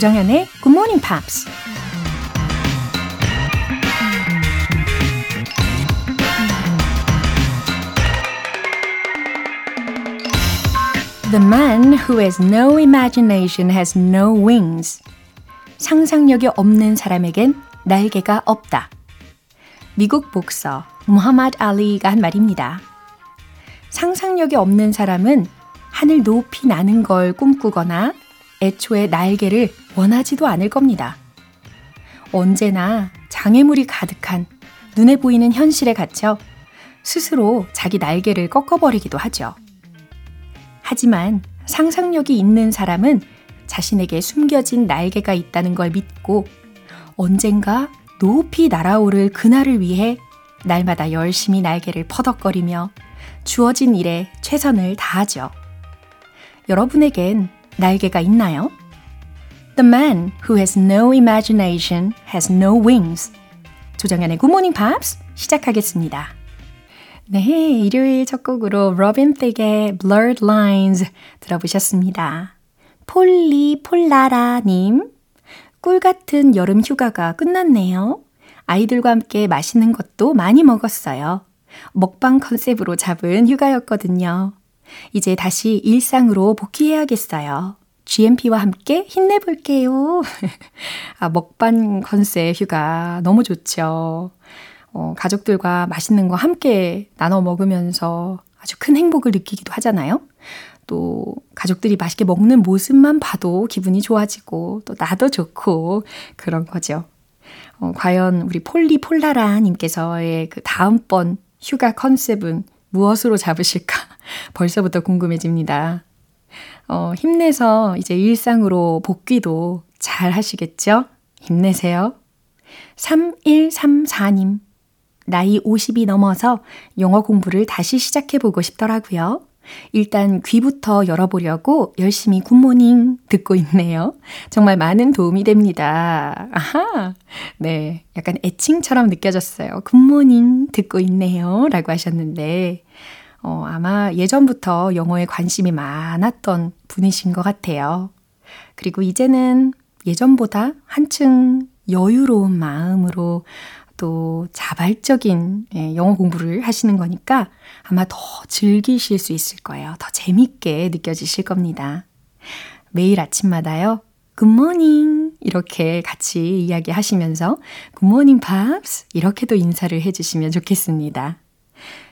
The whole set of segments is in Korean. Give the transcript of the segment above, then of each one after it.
조정현의 Good Morning Pops. The man who has no imagination has no wings. 상상력이 없는 사람에겐 날개가 없다. 미국 복서 무하마드 알리가 한 말입니다. 상상력이 없는 사람은 하늘 높이 나는 걸 꿈꾸거나 애초에 날개를 원하지도 않을 겁니다. 언제나 장애물이 가득한 눈에 보이는 현실에 갇혀 스스로 자기 날개를 꺾어버리기도 하죠. 하지만 상상력이 있는 사람은 자신에게 숨겨진 날개가 있다는 걸 믿고 언젠가 높이 날아오를 그날을 위해 날마다 열심히 날개를 퍼덕거리며 주어진 일에 최선을 다하죠. 여러분에겐 날개가 있나요? The man who has no imagination has no wings. 조정현의 Good Morning Pops 시작하겠습니다. 네, 일요일 첫 곡으로 로빈 틱의 Blurred Lines 들어보셨습니다. 폴리 폴라라님, 꿀 같은 여름 휴가가 끝났네요. 아이들과 함께 맛있는 것도 많이 먹었어요. 먹방 컨셉으로 잡은 휴가였거든요. 이제 다시 일상으로 복귀해야겠어요. GMP와 함께 힘내볼게요. 아, 먹방 컨셉 휴가 너무 좋죠. 어, 가족들과 맛있는 거 함께 나눠 먹으면서 아주 큰 행복을 느끼기도 하잖아요. 또 가족들이 맛있게 먹는 모습만 봐도 기분이 좋아지고 또 나도 좋고 그런 거죠. 어, 과연 우리 폴리폴라라님께서의 그 다음번 휴가 컨셉은 무엇으로 잡으실까 벌써부터 궁금해집니다. 어, 힘내서 이제 일상으로 복귀도 잘 하시겠죠? 힘내세요. 3134님. 나이 50이 넘어서 영어 공부를 다시 시작해보고 싶더라고요. 일단 귀부터 열어보려고 열심히 굿모닝 듣고 있네요. 정말 많은 도움이 됩니다. 아하. 네. 약간 애칭처럼 느껴졌어요. 굿모닝 듣고 있네요. 라고 하셨는데, 어, 아마 예전부터 영어에 관심이 많았던 분이신 것 같아요. 그리고 이제는 예전보다 한층 여유로운 마음으로 또 자발적인 예, 영어 공부를 하시는 거니까 아마 더 즐기실 수 있을 거예요. 더 재밌게 느껴지실 겁니다. 매일 아침마다요. 굿모닝 이렇게 같이 이야기하시면서 굿모닝 팝스 이렇게도 인사를 해주시면 좋겠습니다.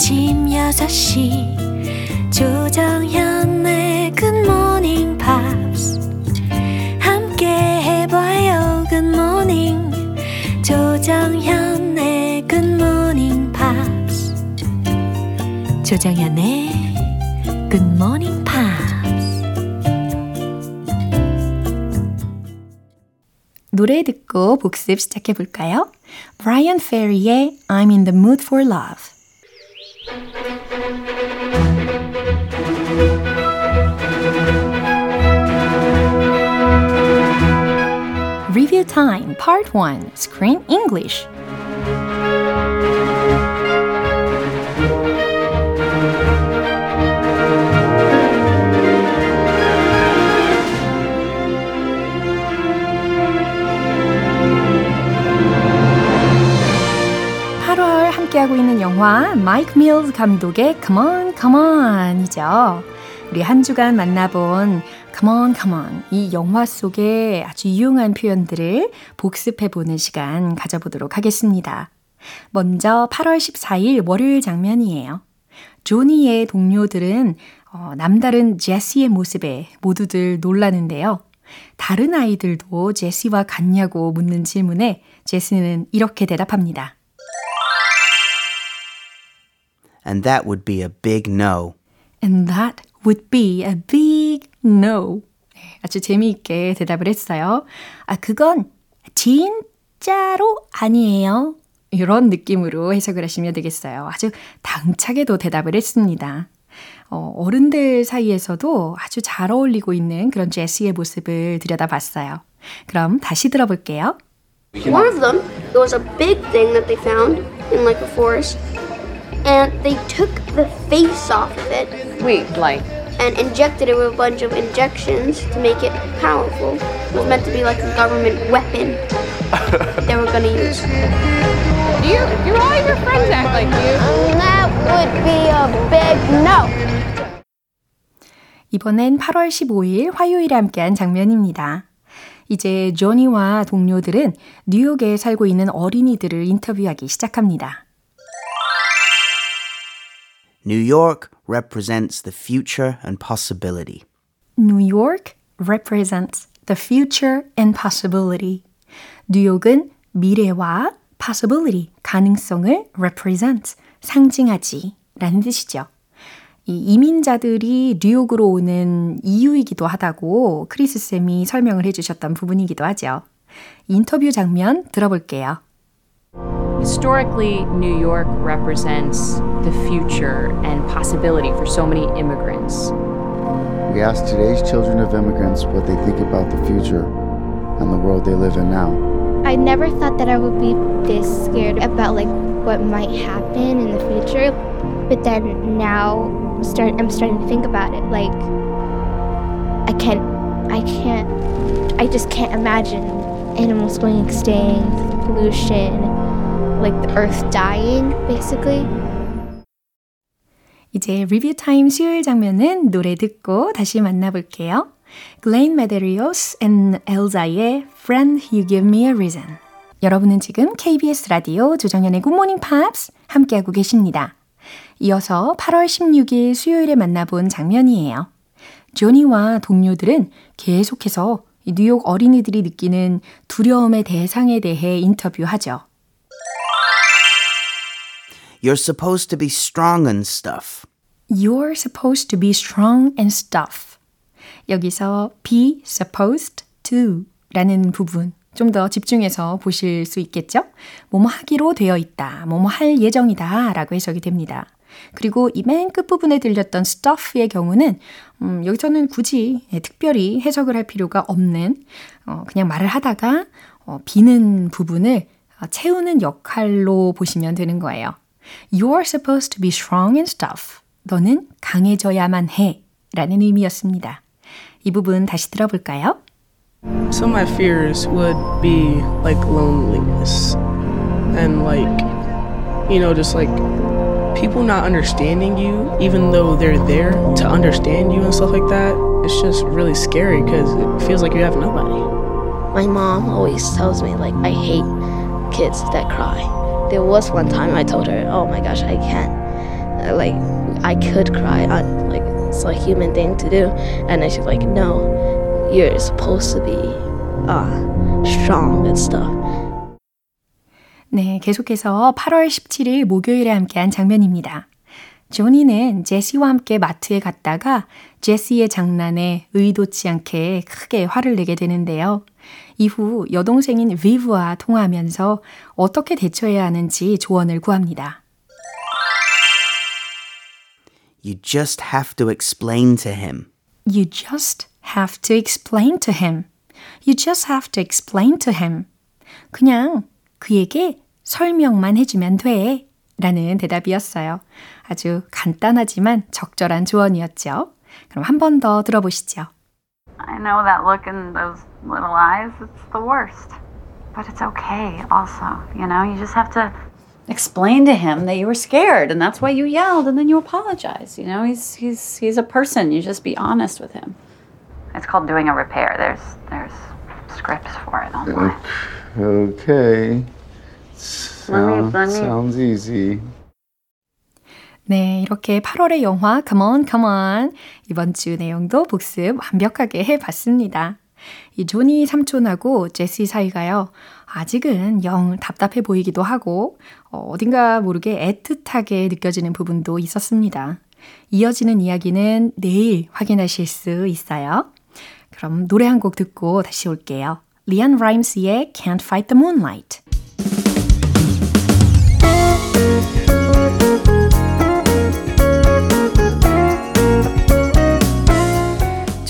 아침 6시 조정현의 굿모닝 팝스 함께 해봐요 굿모닝 조정현의 굿모닝 팝스 조정현의 굿모닝 팝스 노래 듣고 복습 시작해 볼까요? Brian Ferry의 I'm in the mood for love Review Time Part 1 Screen English 함께하고 있는 영화 마이크 밀즈 감독의 Come On, Come On이죠. 우리 한 주간 만나본 Come on, come on. 이 영화 속에 아주 유용한 표현들을 복습해보는 시간 가져보도록 하겠습니다. 먼저 8월 14일 월요일 장면이에요. 조니의 동료들은 어, 남다른 제시의 모습에 모두들 놀라는데요. 다른 아이들도 제시와 같냐고 묻는 질문에 제시는 이렇게 대답합니다. And that would be a big no. And that would be a big no. 네, 아주 재미있게 대답을 했어요. 아, 그건 진짜로 아니에요. 이런 느낌으로 해석을 하시면 되겠어요. 아주 당차게도 대답을 했습니다. 어, 어른들 사이에서도 아주 잘 어울리고 있는 그런 제시의 모습을 들여다봤어요. 그럼 다시 들어볼게요. One of them, there was a big thing that they found in like a forest, and they took the face off of it Wait, like, and injected it with a bunch of injections to make it powerful. It was meant to be like a government weapon they were gonna use. you, you all your friends act like you. That would be a big no. 이번엔 8월 15일 화요일에 함께한 장면입니다. 이제 조니와 동료들은 뉴욕에 살고 있는 어린이들을 인터뷰하기 시작합니다. New York represents the future and possibility. New York represents the future and possibility. 뉴욕은 미래와 possibility, 가능성을 represent, 상징하지 라는 뜻이죠. 이 이민자들이 뉴욕으로 오는 이유이기도 하다고 크리스 쌤이 설명을 해주셨던 부분이기도 하죠. 인터뷰 장면 들어볼게요. Historically, New York represents the future and possibility for so many immigrants. We ask today's children of immigrants what they think about the future and the world they live in now. I never thought that I would be this scared about like what might happen in the future. But then now start I'm starting to think about it. Like I can't I can't I just can't imagine animals going extinct, pollution, like the earth dying basically. 이제 리뷰 타임 수요일 장면은 노래 듣고 다시 만나볼게요. Glenn Medeiros and Elza의 Friend You Give Me a Reason. 여러분은 지금 KBS 라디오 조정현의 Good Morning Pops 함께하고 계십니다. 이어서 8월 16일 수요일에 만나본 장면이에요. 조니와 동료들은 계속해서 뉴욕 어린이들이 느끼는 두려움의 대상에 대해 인터뷰하죠. You're supposed to be strong and stuff. You're supposed to be strong and stuff. 여기서 be supposed to 라는 부분 좀 더 집중해서 보실 수 있겠죠? 뭐뭐 하기로 되어 있다, 뭐뭐 할 예정이다 라고 해석이 됩니다. 그리고 이 맨 끝부분에 들렸던 stuff의 경우는 음, 여기서는 굳이 예, 특별히 해석을 할 필요가 없는 어, 그냥 말을 하다가 어, 비는 부분을 어, 채우는 역할로 보시면 되는 거예요. You're supposed to be strong and stuff. 너는 강해져야만 해. 라는 의미였습니다. 이 부분 다시 들어볼까요? Some of my fears would be like loneliness and like, you know, just like people not understanding you, even though they're there to understand you and stuff like that. It's just really scary because it feels like you have nobody. My mom always tells me like I hate kids that cry. There was one time I told her, "Oh my gosh, I can't." Uh, Like I could cry. I, like it's a human thing to do, and then she's like, "No, you're supposed to be uh, strong and stuff." 네, 계속해서 8월 17일 목요일에 함께한 장면입니다. 조니는 제시와 함께 마트에 갔다가 제시의 장난에 의도치 않게 크게 화를 내게 되는데요. 이후 여동생인 비브와 통화하면서 어떻게 대처해야 하는지 조언을 구합니다. You just have to explain to him. You just have to explain to him. You just have to explain to him. 그냥 그에게 설명만 해주면 돼. 라는 대답이었어요. 아주 간단하지만 적절한 조언이었죠. 그럼 한 번 더 들어보시죠. I know that look in those little eyes, it's the worst. But it's okay also, you know? You just have to Explain to him that you were scared and that's why you yelled and then you apologize. You know, he's he's he's a person. You just be honest with him. it's called doing a repair. There's there's scripts for it online. Okay. Sound, sounds easy. 네, 이렇게 8월의 영화 Come on, come on 이번 주 내용도 복습 완벽하게 해봤습니다. 이 조니 삼촌하고 제시 사이가요 아직은 영 답답해 보이기도 하고 어, 어딘가 모르게 애틋하게 느껴지는 부분도 있었습니다. 이어지는 이야기는 내일 확인하실 수 있어요. 그럼 노래 한 곡 듣고 다시 올게요. 리안 라임스의 Can't Fight the Moonlight.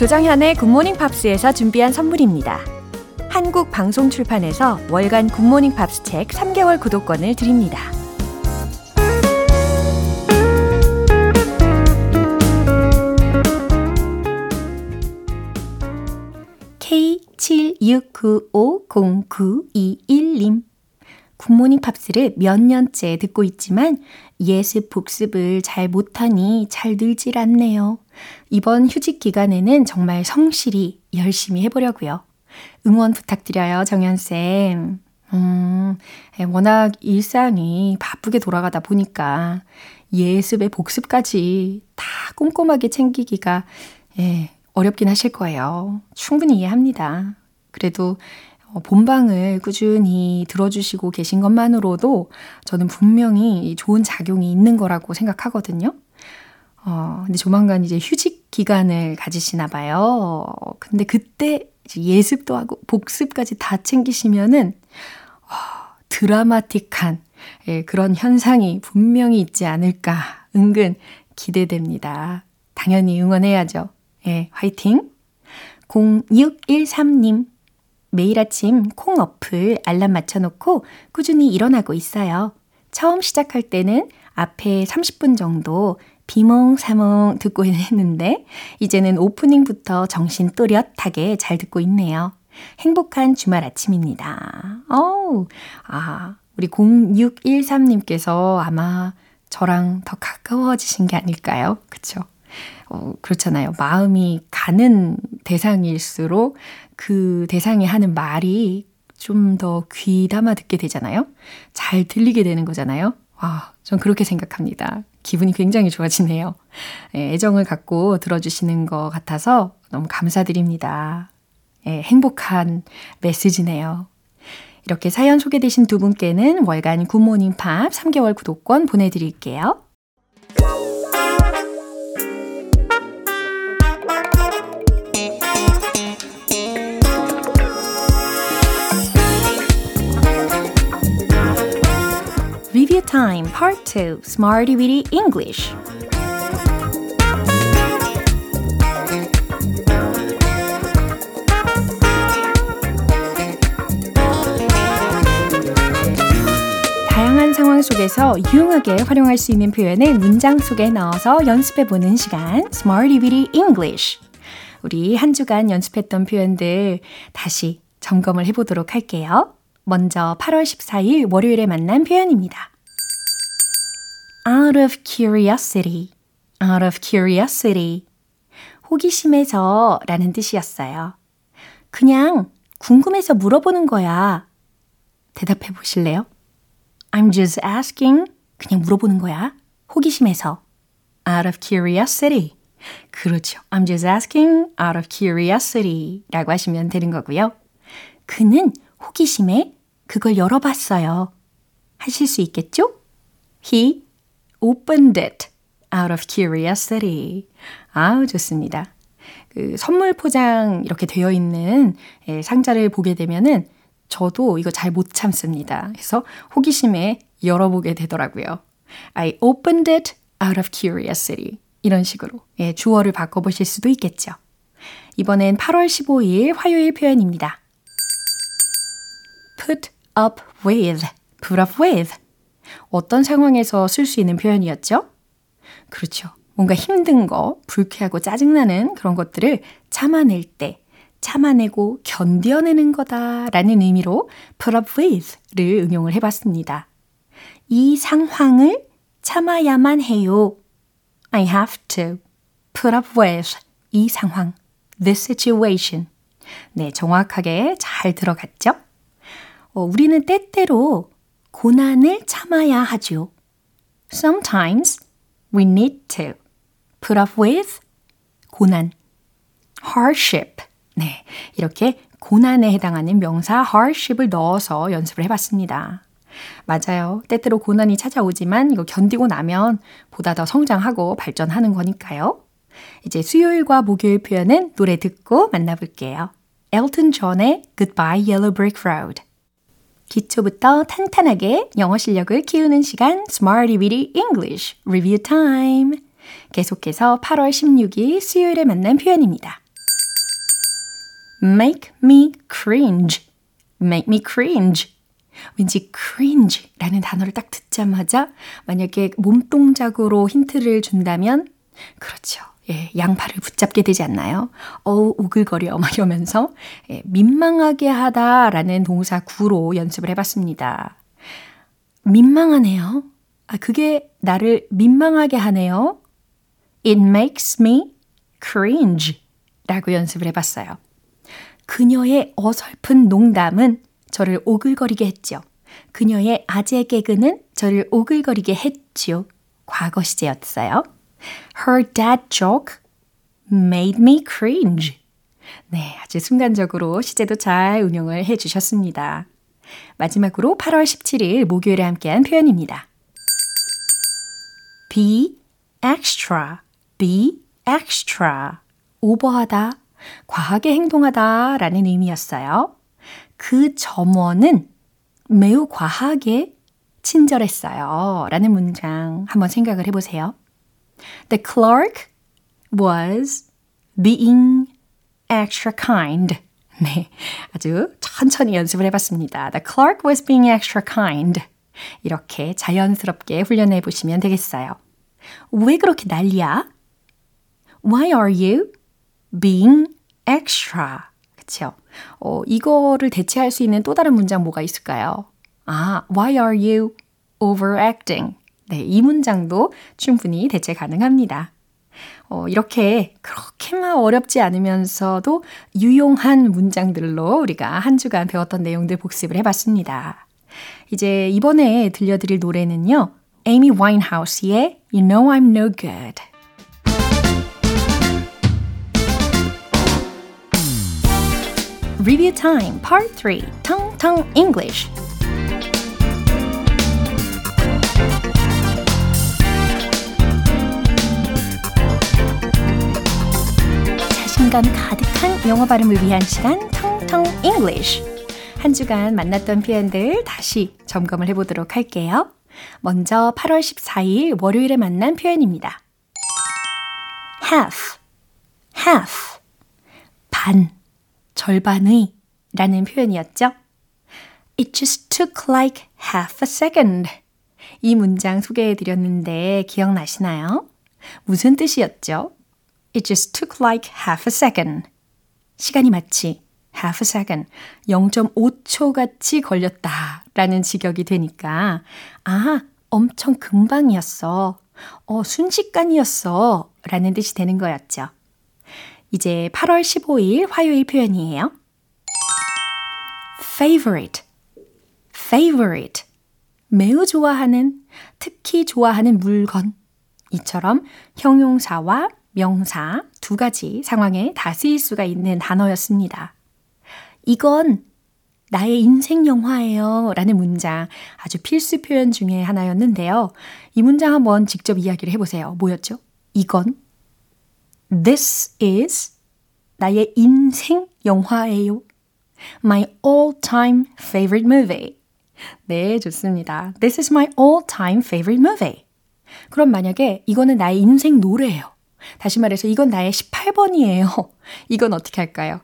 조정현의 굿모닝 팝스에서 준비한 선물입니다. 한국 방송 출판에서 월간 굿모닝 팝스 책 3개월 구독권을 드립니다. K76950921님 굿모닝 팝스를 몇 년째 듣고 있지만 예습 복습을 잘 못하니 잘 늘질 않네요. 이번 휴직 기간에는 정말 성실히 열심히 해보려고요. 응원 부탁드려요, 정연쌤. 음, 예, 워낙 일상이 바쁘게 돌아가다 보니까 예습의 복습까지 다 꼼꼼하게 챙기기가, 예, 어렵긴 하실 거예요. 충분히 이해합니다. 그래도 어, 본방을 꾸준히 들어주시고 계신 것만으로도 저는 분명히 좋은 작용이 있는 거라고 생각하거든요. 어, 근데 조만간 이제 휴직 기간을 가지시나 봐요. 근데 그때 예습도 하고 복습까지 다 챙기시면은, 어, 드라마틱한 예, 그런 현상이 분명히 있지 않을까 은근 기대됩니다. 당연히 응원해야죠. 예, 화이팅! 0613님, 매일 아침 콩 어플 알람 맞춰놓고 꾸준히 일어나고 있어요. 처음 시작할 때는 앞에 30분 정도 비몽사몽 듣고 했는데 이제는 오프닝부터 정신 또렷하게 잘 듣고 있네요. 행복한 주말 아침입니다. 어우, 아, 우리 0613님께서 아마 저랑 더 가까워지신 게 아닐까요? 그쵸? 어, 그렇잖아요. 마음이 가는 대상일수록 그 대상이 하는 말이 좀 더 귀담아 듣게 되잖아요. 잘 들리게 되는 거잖아요. 와, 전 그렇게 생각합니다. 기분이 굉장히 좋아지네요. 예, 애정을 갖고 들어주시는 것 같아서 너무 감사드립니다. 예, 행복한 메시지네요. 이렇게 사연 소개되신 두 분께는 월간 굿모닝 팝 3개월 구독권 보내드릴게요. Time Part 2 Smarty Weedy English 다양한 상황 속에서 유용하게 활용할 수 있는 표현을 문장 속에 넣어서 연습해 보는 시간 Smarty Weedy English 우리 한 주간 연습했던 표현들 다시 점검을 해보도록 할게요. 먼저 8월 14일 월요일에 만난 표현입니다. Out of curiosity, out of curiosity. 호기심에서 라는 뜻이었어요. 그냥 궁금해서 물어보는 거야. 대답해 보실래요? I'm just asking. 그냥 물어보는 거야. 호기심에서. out of curiosity. 그렇죠. I'm just asking out of curiosity 라고 하시면 되는 거고요. 그는 호기심에 그걸 열어봤어요. 하실 수 있겠죠? He opened it out of curiosity. 아우, 좋습니다. 그 선물 포장 이렇게 되어 있는 예, 상자를 보게 되면은 저도 이거 잘 못 참습니다. 그래서 호기심에 열어보게 되더라고요. I opened it out of curiosity. 이런 식으로 예, 주어를 바꿔보실 수도 있겠죠. 이번엔 8월 15일 화요일 표현입니다. put up with, put up with. 어떤 상황에서 쓸 수 있는 표현이었죠? 그렇죠. 뭔가 힘든 거, 불쾌하고 짜증나는 그런 것들을 참아낼 때, 참아내고 견뎌내는 거다라는 의미로 put up with를 응용을 해봤습니다. 이 상황을 참아야만 해요. I have to put up with 이 상황, this situation. 네, 정확하게 잘 들어갔죠? 어, 우리는 때때로 고난을 참아야 하죠. Sometimes we need to put up with 고난, hardship. 네, 이렇게 고난에 해당하는 명사 hardship을 넣어서 연습을 해봤습니다. 맞아요. 때때로 고난이 찾아오지만 이거 견디고 나면 보다 더 성장하고 발전하는 거니까요. 이제 수요일과 목요일 표현은 노래 듣고 만나볼게요. 엘튼 존의 Goodbye Yellow Brick Road. 기초부터 탄탄하게 영어 실력을 키우는 시간 Smarty Weedy English Review Time. 계속해서 8월 16일 수요일에 만난 표현입니다. Make me cringe. Make me cringe. 왠지 cringe라는 단어를 딱 듣자마자 만약에 몸동작으로 힌트를 준다면 그렇죠. 예, 양팔을 붙잡게 되지 않나요? 어우, 오글거려. 막 이러면서 예, 민망하게 하다라는 동사 구로 연습을 해봤습니다. 민망하네요. 아, 그게 나를 민망하게 하네요. It makes me cringe 라고 연습을 해봤어요. 그녀의 어설픈 농담은 저를 오글거리게 했죠. 그녀의 아재 개그는 저를 오글거리게 했죠. 과거 시제였어요. Her dad joke made me cringe. 네, 아주 순간적으로 시제도 잘 운용을 해 주셨습니다. 마지막으로 8월 17일 목요일에 함께한 표현입니다. be extra, be extra. 오버하다, 과하게 행동하다 라는 의미였어요. 그 점원은 매우 과하게 친절했어요. 라는 문장 한번 생각을 해보세요. The clerk was being extra kind. 네, 아주 천천히 연습을 해봤습니다. The clerk was being extra kind. 이렇게 자연스럽게 훈련해 보시면 되겠어요. 왜 그렇게 난리야? Why are you being extra? 그쵸? 어, 이거를 대체할 수 있는 또 다른 문장 뭐가 있을까요? 아, why are you overacting? 네, 이 문장도 충분히 대체 가능합니다. 어, 이렇게 그렇게만 어렵지 않으면서도 유용한 문장들로 우리가 한 주간 배웠던 내용들 복습을 해봤습니다. 이제 이번에 들려드릴 노래는요. 에이미 와인하우스의 You Know I'm No Good. Review Time Part 3 Tongue Tongue English 자신감 가득한 영어 발음을 위한 시간 텅텅 English 한 주간 만났던 표현들 다시 점검을 해보도록 할게요. 먼저 8월 14일 월요일에 만난 표현입니다. half, half, 반, 절반의 라는 표현이었죠. It just took like half a second. 이 문장 소개해 드렸는데 기억나시나요? 무슨 뜻이었죠? It just took like half a second. 시간이 마치 half a second, 0.5초 같이 걸렸다 라는 직역이 되니까, 아, 엄청 금방이었어. 어, 순식간이었어. 라는 뜻이 되는 거였죠. 이제 8월 15일 화요일 표현이에요. favorite, favorite. 매우 좋아하는, 특히 좋아하는 물건. 이처럼 형용사와 명사 두 가지 상황에 다 쓰일 수가 있는 단어였습니다. 이건 나의 인생 영화예요. 라는 문장 아주 필수 표현 중에 하나였는데요. 이 문장 한번 직접 이야기를 해보세요. 뭐였죠? 이건 This is 나의 인생 영화예요. My all-time favorite movie. 네, 좋습니다. This is my all-time favorite movie. 그럼 만약에 이거는 나의 인생 노래예요. 다시 말해서 이건 나의 18번이에요. 이건 어떻게 할까요?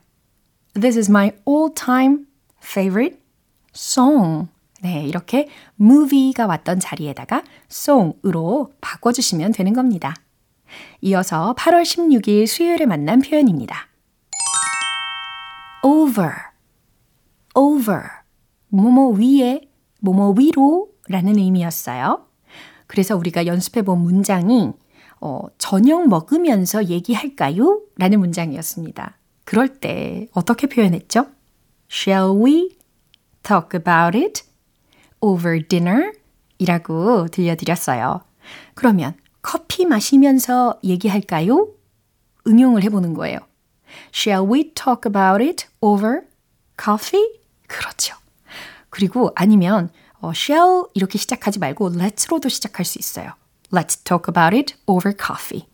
This is my all-time favorite song. 네, 이렇게 movie가 왔던 자리에다가 song으로 바꿔주시면 되는 겁니다. 이어서 8월 16일 수요일에 만난 표현입니다. over, over, 뭐뭐 위에, 뭐뭐 위로 라는 의미였어요. 그래서 우리가 연습해 본 문장이 어, 저녁 먹으면서 얘기할까요? 라는 문장이었습니다. 그럴 때 어떻게 표현했죠? Shall we talk about it over dinner? 이라고 들려드렸어요. 그러면 커피 마시면서 얘기할까요? 응용을 해보는 거예요. Shall we talk about it over coffee? 그렇죠. 그리고 아니면 어, shall 이렇게 시작하지 말고 let'로도 시작할 수 있어요. Let's talk about it over coffee.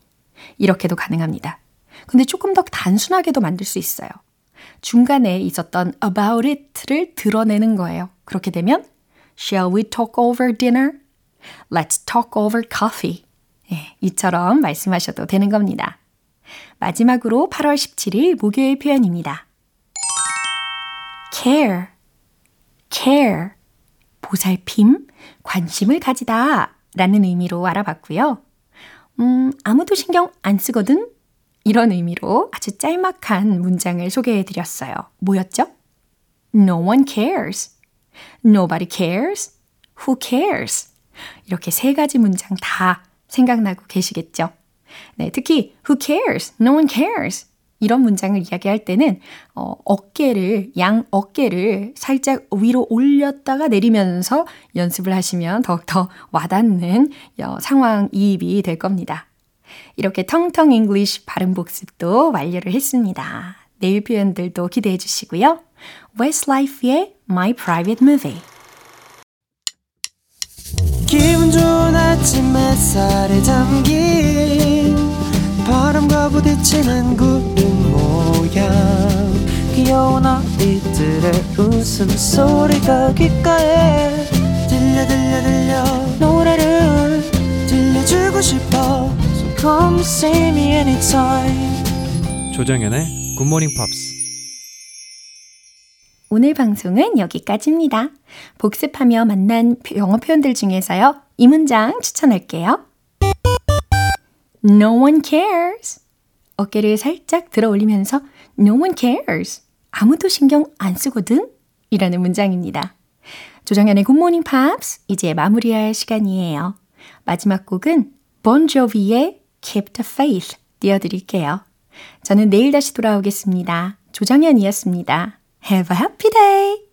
이렇게도 가능합니다. 근데 조금 더 단순하게도 만들 수 있어요. 중간에 있었던 about it를 드러내는 거예요. 그렇게 되면 Shall we talk over dinner? Let's talk over coffee. 예, 이처럼 말씀하셔도 되는 겁니다. 마지막으로 8월 17일 목요일 표현입니다. care, care, 보살핌, 관심을 가지다 라는 의미로 알아봤고요. 음, 아무도 신경 안 쓰거든? 이런 의미로 아주 짤막한 문장을 소개해 드렸어요. 뭐였죠? No one cares. Nobody cares. Who cares? 이렇게 세 가지 문장 다 생각나고 계시겠죠? 네, 특히 who cares? No one cares. 이런 문장을 이야기할 때는 어, 어깨를 양 어깨를 살짝 위로 올렸다가 내리면서 연습을 하시면 더욱더 와닿는 어, 상황 이입이 될 겁니다. 이렇게 텅텅 English 발음 복습도 완료를 했습니다. 내일 표현들도 기대해 주시고요. Westlife의 My Private Movie 기분 좋은 아침 햇살에 담긴 바람과 부딪히는 구름 모양 귀여운 아이들의 웃음소리가 귓가에 들려 들려 들려 노래를 들려주고 싶어 So come see me anytime 조정연의 굿모닝 팝스 오늘 방송은 여기까지입니다. 복습하며 만난 영어 표현들 중에서요. 이 문장 추천할게요. No one cares. 어깨를 살짝 들어 올리면서 No one cares. 아무도 신경 안 쓰거든. 이라는 문장입니다. 조정현의 굿모닝 팝스 이제 마무리할 시간이에요. 마지막 곡은 본조비의 Keep the Faith 띄워드릴게요. 저는 내일 다시 돌아오겠습니다. 조정현이었습니다. Have a happy day!